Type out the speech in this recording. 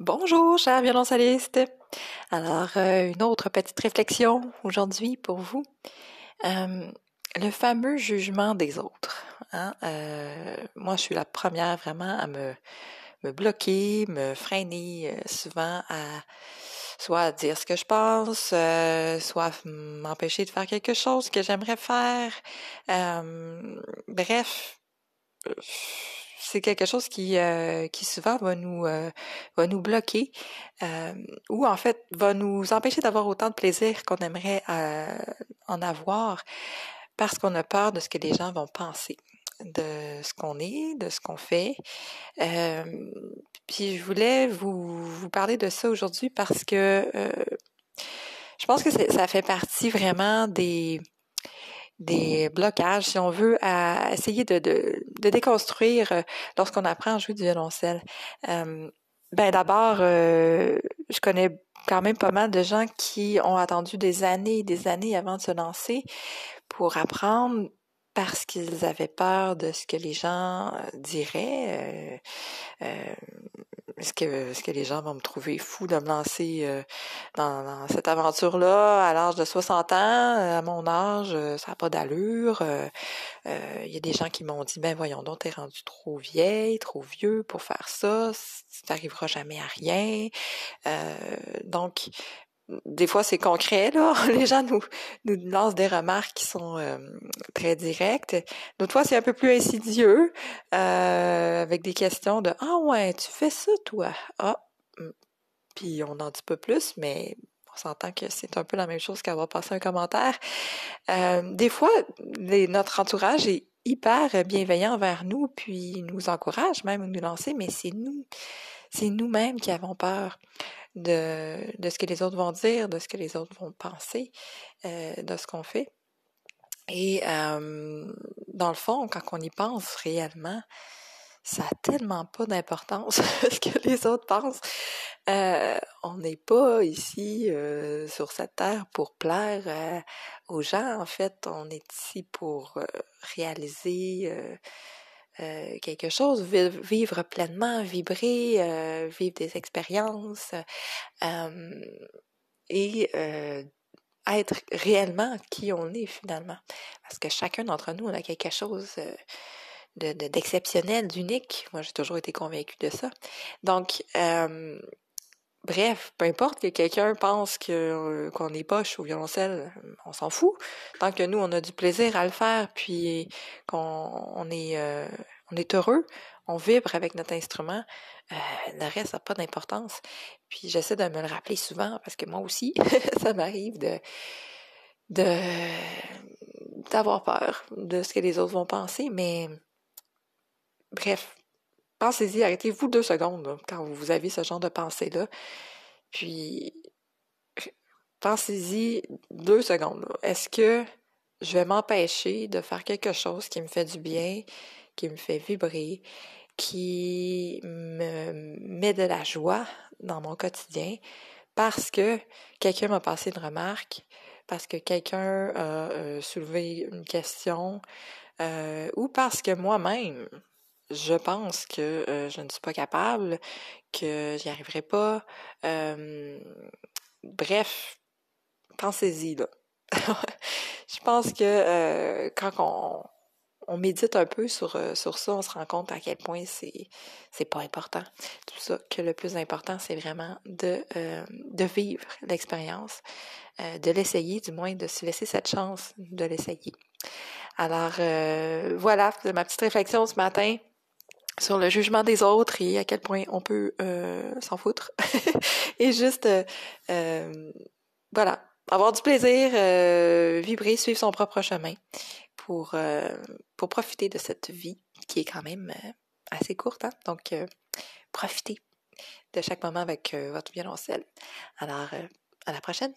Bonjour, chers violoncellistes. Alors, euh, une autre petite réflexion aujourd'hui pour vous. Euh, le fameux jugement des autres. Hein? Euh, moi, je suis la première vraiment à me, me bloquer, me freiner souvent à soit dire ce que je pense, soit m'empêcher de faire quelque chose que j'aimerais faire. bref, c'est quelque chose qui, euh, qui souvent va nous, euh, va nous bloquer euh, ou en fait va nous empêcher d'avoir autant de plaisir qu'on aimerait en avoir parce qu'on a peur de ce que les gens vont penser de ce qu'on est, de ce qu'on fait. puis je voulais vous, vous parler de ça aujourd'hui parce que je pense que ça fait partie vraiment des, des blocages, si on veut, à essayer de, de, de déconstruire euh, lorsqu'on apprend à jouer du violoncelle. Euh, ben d'abord, euh, je connais quand même pas mal de gens qui ont attendu des années et des années avant de se lancer pour apprendre parce qu'ils avaient peur de ce que les gens diraient. Est-ce que, les gens vont me trouver fou de me lancer euh, dans, cette aventure-là à l'âge de 60 ans, à mon âge, euh, ça n'a pas d'allure. Il y a des gens qui m'ont dit, ben voyons donc, t'es rendu trop vieille, trop vieux pour faire ça, tu n'arriveras jamais à rien. donc, des fois c'est concret là les gens nous nous lancent des remarques qui sont euh, très directes d'autres fois c'est un peu plus insidieux euh, avec des questions de ah ouais tu fais ça toi ah hmm. puis on n'en dit pas plus mais on s'entend que c'est un peu la même chose qu'avoir passé un commentaire euh, des fois notre entourage est hyper bienveillant envers nous puis nous encourage même à nous lancer mais c'est nous c'est nous-mêmes qui avons peur de, de ce que les autres vont dire, de ce que les autres vont penser, euh, de ce qu'on fait. Et euh, dans le fond, quand on y pense réellement, ça a tellement pas d'importance ce que les autres pensent. Euh, on n'est pas ici euh, sur cette terre pour plaire euh, aux gens. En fait, on est ici pour réaliser quelque chose, vivre pleinement, vibrer, vivre des expériences et être réellement qui on est finalement. Parce que chacun d'entre nous, on a quelque chose d'exceptionnel, d'unique. Moi, j'ai toujours été convaincue de ça. Donc, Bref, peu importe que quelqu'un pense euh, qu'on est poche au violoncelle, on s'en fout. Tant que nous, on a du plaisir à le faire, puis qu'on euh, est heureux, on vibre avec notre instrument, euh, le reste n'a pas d'importance. Puis j'essaie de me le rappeler souvent parce que moi aussi, ça m'arrive de de d'avoir peur de ce que les autres vont penser, mais bref, pensez-y, arrêtez-vous deux secondes quand vous avez ce genre de pensée-là. Puis, pensez-y deux secondes. Est-ce que je vais m'empêcher de faire quelque chose qui me fait du bien, qui me fait vibrer, qui me met de la joie dans mon quotidien parce que quelqu'un m'a passé une remarque, parce que quelqu'un a euh, soulevé une question, euh, ou parce que moi-même, je pense que euh, je ne suis pas capable, que j'y arriverai pas. bref, pensez-y là. je pense que euh, quand on, médite un peu sur, euh, sur ça, on se rend compte à quel point c'est c'est pas important. Tout ça, que le plus important, c'est vraiment de, de vivre l'expérience, de l'essayer, du moins de se laisser cette chance de l'essayer. Alors voilà, c'est ma petite réflexion ce matin sur le jugement des autres et à quel point on peut euh, s'en foutre. et juste, euh, euh, voilà, avoir du plaisir, vibrer, suivre son propre chemin pour, pour profiter de cette vie qui est quand même assez courte. Hein? Donc, profitez de chaque moment avec votre violoncelle. Alors, à la prochaine.